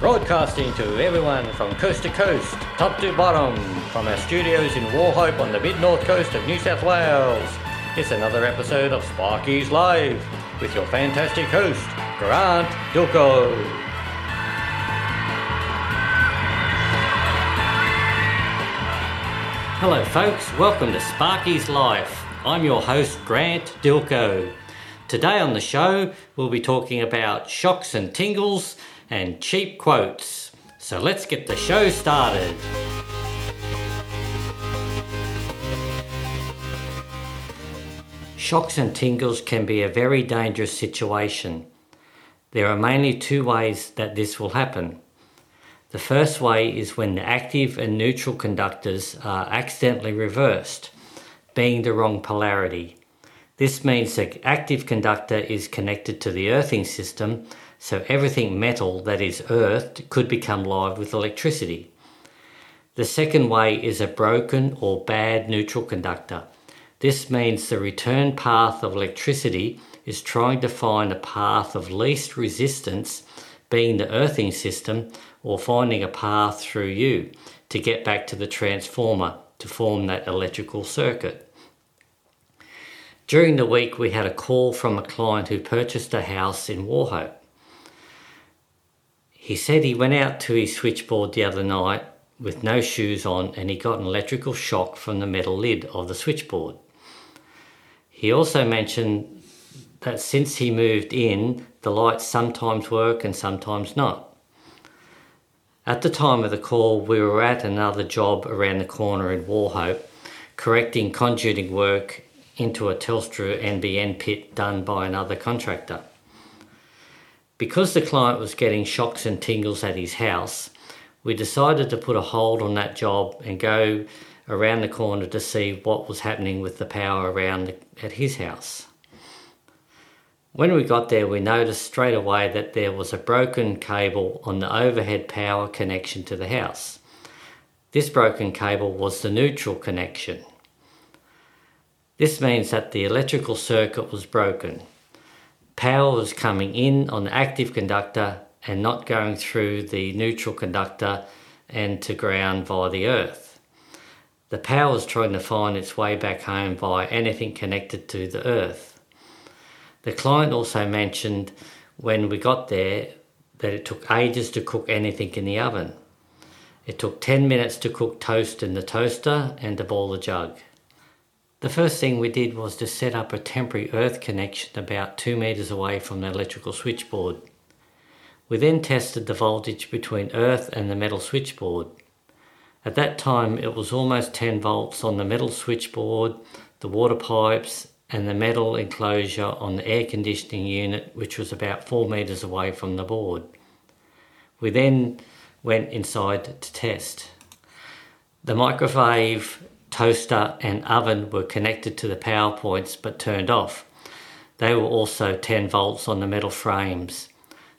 Broadcasting to everyone from coast to coast, top to bottom, from our studios in Wauchope on the mid north coast of New South Wales. It's another episode of Sparky's Life with your fantastic host, Grant Dylko. Hello, folks. Welcome to Sparky's Life. I'm your host, Grant Dylko. Today on the show, we'll be talking about shocks and tingles and cheap quotes. So let's get the show started. Shocks and tingles can be a very dangerous situation. There are mainly two ways that this will happen. The first way is when the active and neutral conductors are accidentally reversed, being the wrong polarity. This means the active conductor is connected to the earthing system, so everything metal that is earthed could become live with electricity. The second way is a broken or bad neutral conductor. This means the return path of electricity is trying to find a path of least resistance, being the earthing system, or finding a path through you to get back to the transformer to form that electrical circuit. During the week, we had a call from a client who purchased a house in Wauchope. He said he went out to his switchboard the other night with no shoes on and he got an electrical shock from the metal lid of the switchboard. He also mentioned that since he moved in, the lights sometimes work and sometimes not. At the time of the call, we were at another job around the corner in Wauchope, correcting conduiting work into a Telstra NBN pit done by another contractor. Because the client was getting shocks and tingles at his house, we decided to put a hold on that job and go around the corner to see what was happening with the power around at his house. When we got there, we noticed straight away that there was a broken cable on the overhead power connection to the house. This broken cable was the neutral connection. This means that the electrical circuit was broken. Power was coming in on the active conductor and not going through the neutral conductor and to ground via the earth. The power was trying to find its way back home via anything connected to the earth. The client also mentioned when we got there that it took ages to cook anything in the oven. It took 10 minutes to cook toast in the toaster and to boil the jug. The first thing we did was to set up a temporary earth connection about 2 metres away from the electrical switchboard. We then tested the voltage between earth and the metal switchboard. At that time it was almost 10 volts on the metal switchboard, the water pipes and the metal enclosure on the air conditioning unit which was about 4 metres away from the board. We then went inside to test. The microwave toaster and oven were connected to the power points but turned off. They were also 10 volts on the metal frames.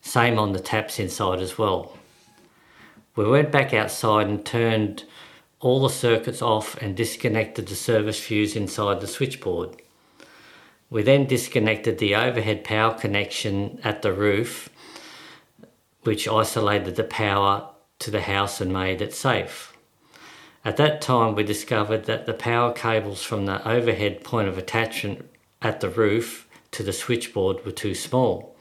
Same on the taps inside as well. We went back outside and turned all the circuits off and disconnected the service fuse inside the switchboard. We then disconnected the overhead power connection at the roof, which isolated the power to the house and made it safe. At that time, we discovered that the power cables from the overhead point of attachment at the roof to the switchboard were too small.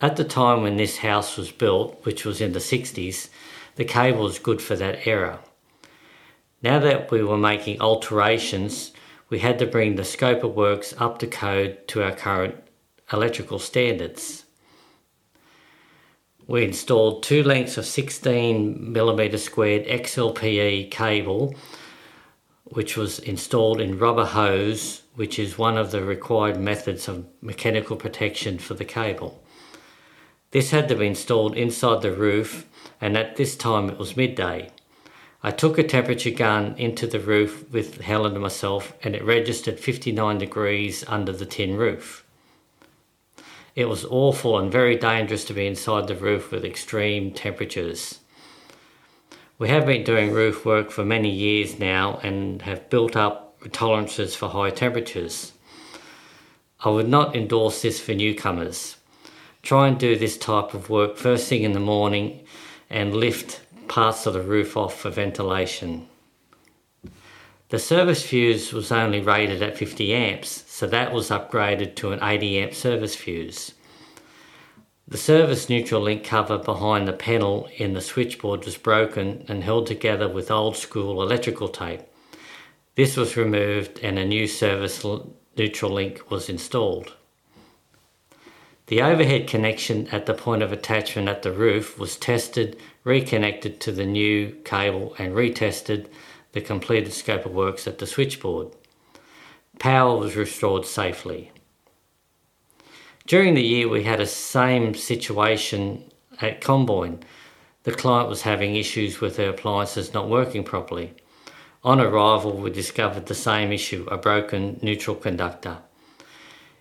At the time when this house was built, which was in the 60s, the cable was good for that era. Now that we were making alterations, we had to bring the scope of works up to code to our current electrical standards. We installed two lengths of 16 millimeter squared XLPE cable, which was installed in rubber hose, which is one of the required methods of mechanical protection for the cable. This had to be installed inside the roof, and at this time it was midday. I took a temperature gun into the roof with Helen and myself, and it registered 59 degrees under the tin roof. It was awful and very dangerous to be inside the roof with extreme temperatures. We have been doing roof work for many years now and have built up tolerances for high temperatures. I would not endorse this for newcomers. try and do this type of work first thing in the morning and lift parts of the roof off for ventilation. The service fuse was only rated at 50 amps, so that was upgraded to an 80 amp service fuse. The service neutral link cover behind the panel in the switchboard was broken and held together with old school electrical tape. This was removed and a new service neutral link was installed. The overhead connection at the point of attachment at the roof was tested, reconnected to the new cable and retested the completed scope of works at the switchboard. Power was restored safely. During the year, we had a same situation at Comboyne. The client was having issues with her appliances not working properly. On arrival, we discovered the same issue a broken neutral conductor.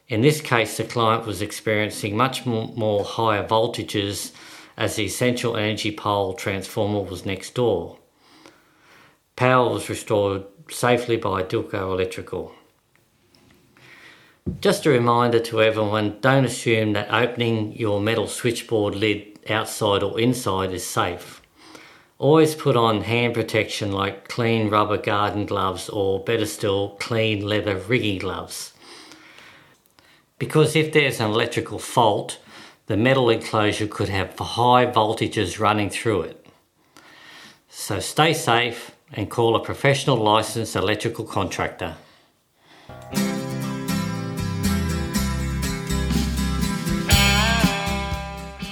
In this case, the client was experiencing much more higher voltages as the essential energy pole transformer was next door. Power was restored safely by Dylko Electrical. Just a reminder to everyone don't assume that opening your metal switchboard lid outside or inside is safe. Always put on hand protection like clean rubber garden gloves or better still, clean leather rigging gloves. Because if there's an electrical fault, the metal enclosure could have high voltages running through it. So stay safe and call a professional licensed electrical contractor.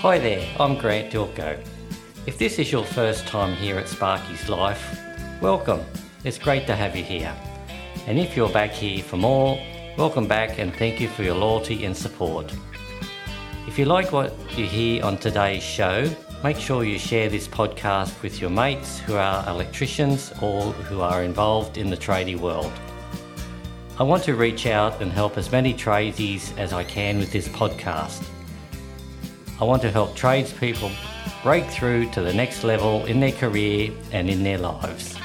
Hi there, I'm Grant Dylko. If this is your first time here at Sparky's Life, welcome. It's great to have you here. And if you're back here for more, welcome back and thank you for your loyalty and support. If you like what you hear on today's show, make sure you share this podcast with your mates who are electricians or who are involved in the tradie world. I want to reach out and help as many tradies as I can with this podcast. I want to help tradespeople break through to the next level in their career and in their lives.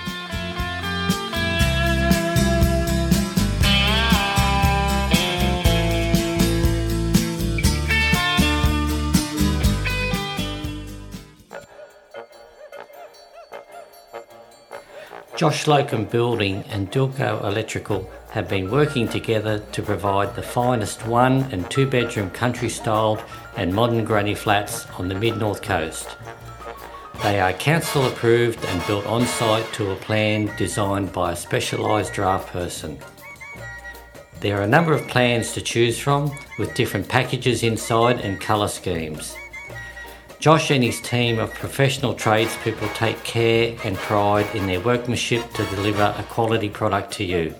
Josh Slocombe Building and Dylko Electrical have been working together to provide the finest one and two bedroom country styled and modern granny flats on the mid north coast. They are council approved and built on site to a plan designed by a specialised draft person. There are a number of plans to choose from with different packages inside and colour schemes. Josh and his team of professional tradespeople take care and pride in their workmanship to deliver a quality product to you.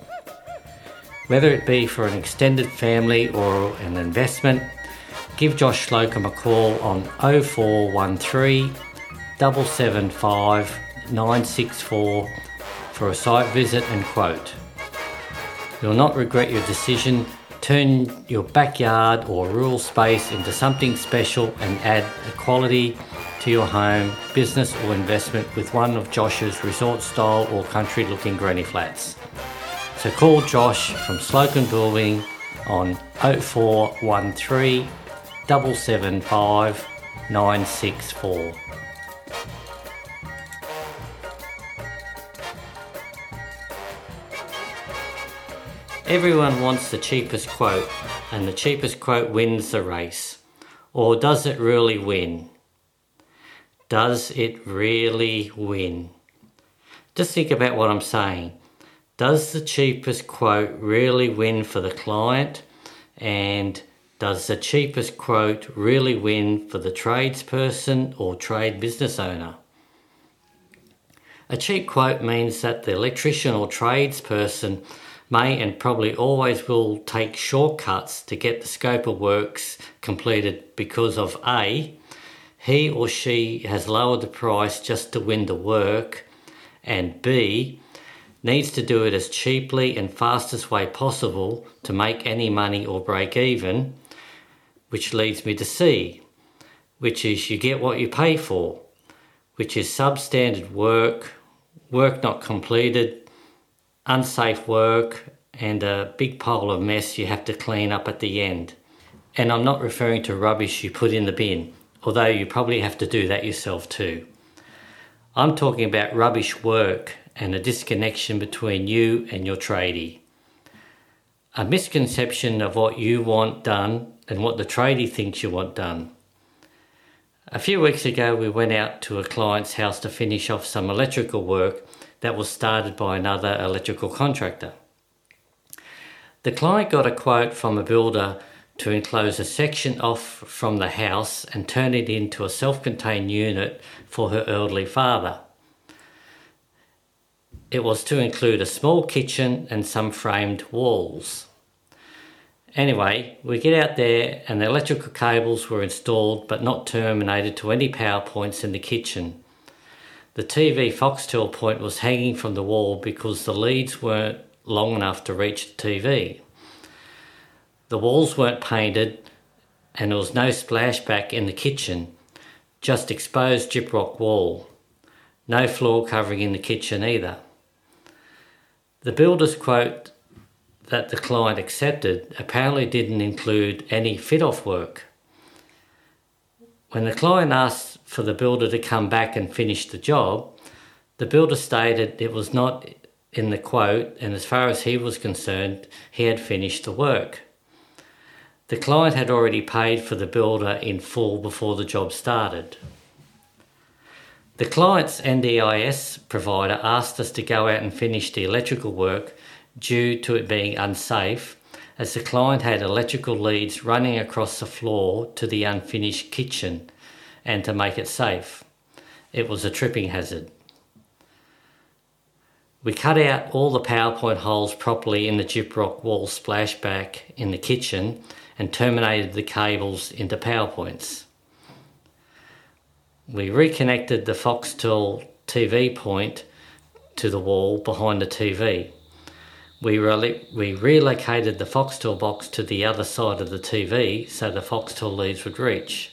Whether it be for an extended family or an investment, give Josh Slocombe a call on 0413 775 964 for a site visit and quote. You'll not regret your decision. Turn your backyard or rural space into something special and add a quality to your home, business, or investment with one of Josh's resort style or country looking granny flats. So call Josh from Slocombe Building on 0413 775 964. Everyone wants the cheapest quote, and the cheapest quote wins the race. Or does it really win? Does it really win? Just think about what I'm saying. Does the cheapest quote really win for the client? And does the cheapest quote really win for the tradesperson or trade business owner? A cheap quote means that the electrician or tradesperson may and probably always will take shortcuts to get the scope of works completed because of A, he or she has lowered the price just to win the work, and B, needs to do it as cheaply and fastest way possible to make any money or break even which leads me to C, which is you get what you pay for, which is substandard work, work not completed, unsafe work, and a big pile of mess you have to clean up at the end. And I'm not referring to rubbish you put in the bin, although you probably have to do that yourself too. I'm talking about rubbish work and a disconnection between you and your tradie. A misconception of what you want done and what the tradie thinks you want done. A few weeks ago, we went out to a client's house to finish off some electrical work that was started by another electrical contractor. The client got a quote from a builder to enclose a section off from the house and turn it into a self contained unit for her elderly father. It was to include a small kitchen and some framed walls. Anyway, we get out there and the electrical cables were installed but not terminated to any power points in the kitchen. The TV Foxtel point was hanging from the wall because the leads weren't long enough to reach the TV. The walls weren't painted and there was no splashback in the kitchen, just exposed gyprock wall. No floor covering in the kitchen either. The builder's quote that the client accepted apparently didn't include any fit off work. When the client asked for the builder to come back and finish the job, the builder stated it was not in the quote, and as far as he was concerned, he had finished the work. The client had already paid for the builder in full before the job started. The client's NDIS provider asked us to go out and finish the electrical work due to it being unsafe, as the client had electrical leads running across the floor to the unfinished kitchen and to make it safe. It was a tripping hazard. We cut out all the PowerPoint holes properly in the gyprock wall splashback in the kitchen and terminated the cables into PowerPoints. We reconnected the Foxtel TV point to the wall behind the TV. We, re- we relocated the Foxtel box to the other side of the TV so the Foxtel leads would reach.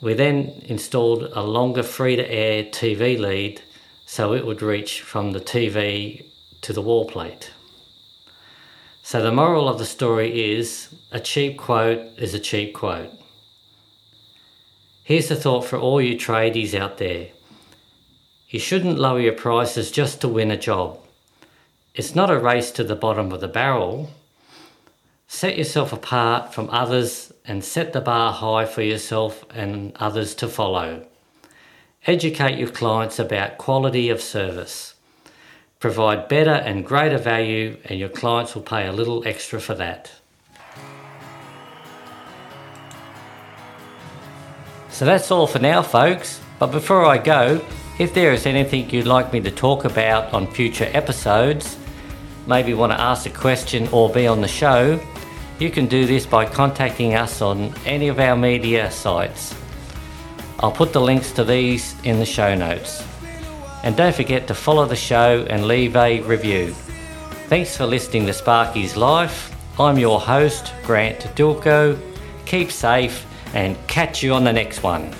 We then installed a longer free to air TV lead so it would reach from the TV to the wall plate. So the moral of the story is a cheap quote is a cheap quote. Here's a thought for all you tradies out there. You shouldn't lower your prices just to win a job. It's not a race to the bottom of the barrel. Set yourself apart from others and set the bar high for yourself and others to follow. Educate your clients about quality of service. Provide better and greater value, and your clients will pay a little extra for that. So that's all for now, folks. But before I go, if there is anything you'd like me to talk about on future episodes, maybe want to ask a question or be on the show, you can do this by contacting us on any of our media sites. I'll put the links to these in the show notes. And don't forget to follow the show and leave a review. Thanks for listening to Sparky's Life. I'm your host, Grant Dylko. Keep safe and catch you on the next one.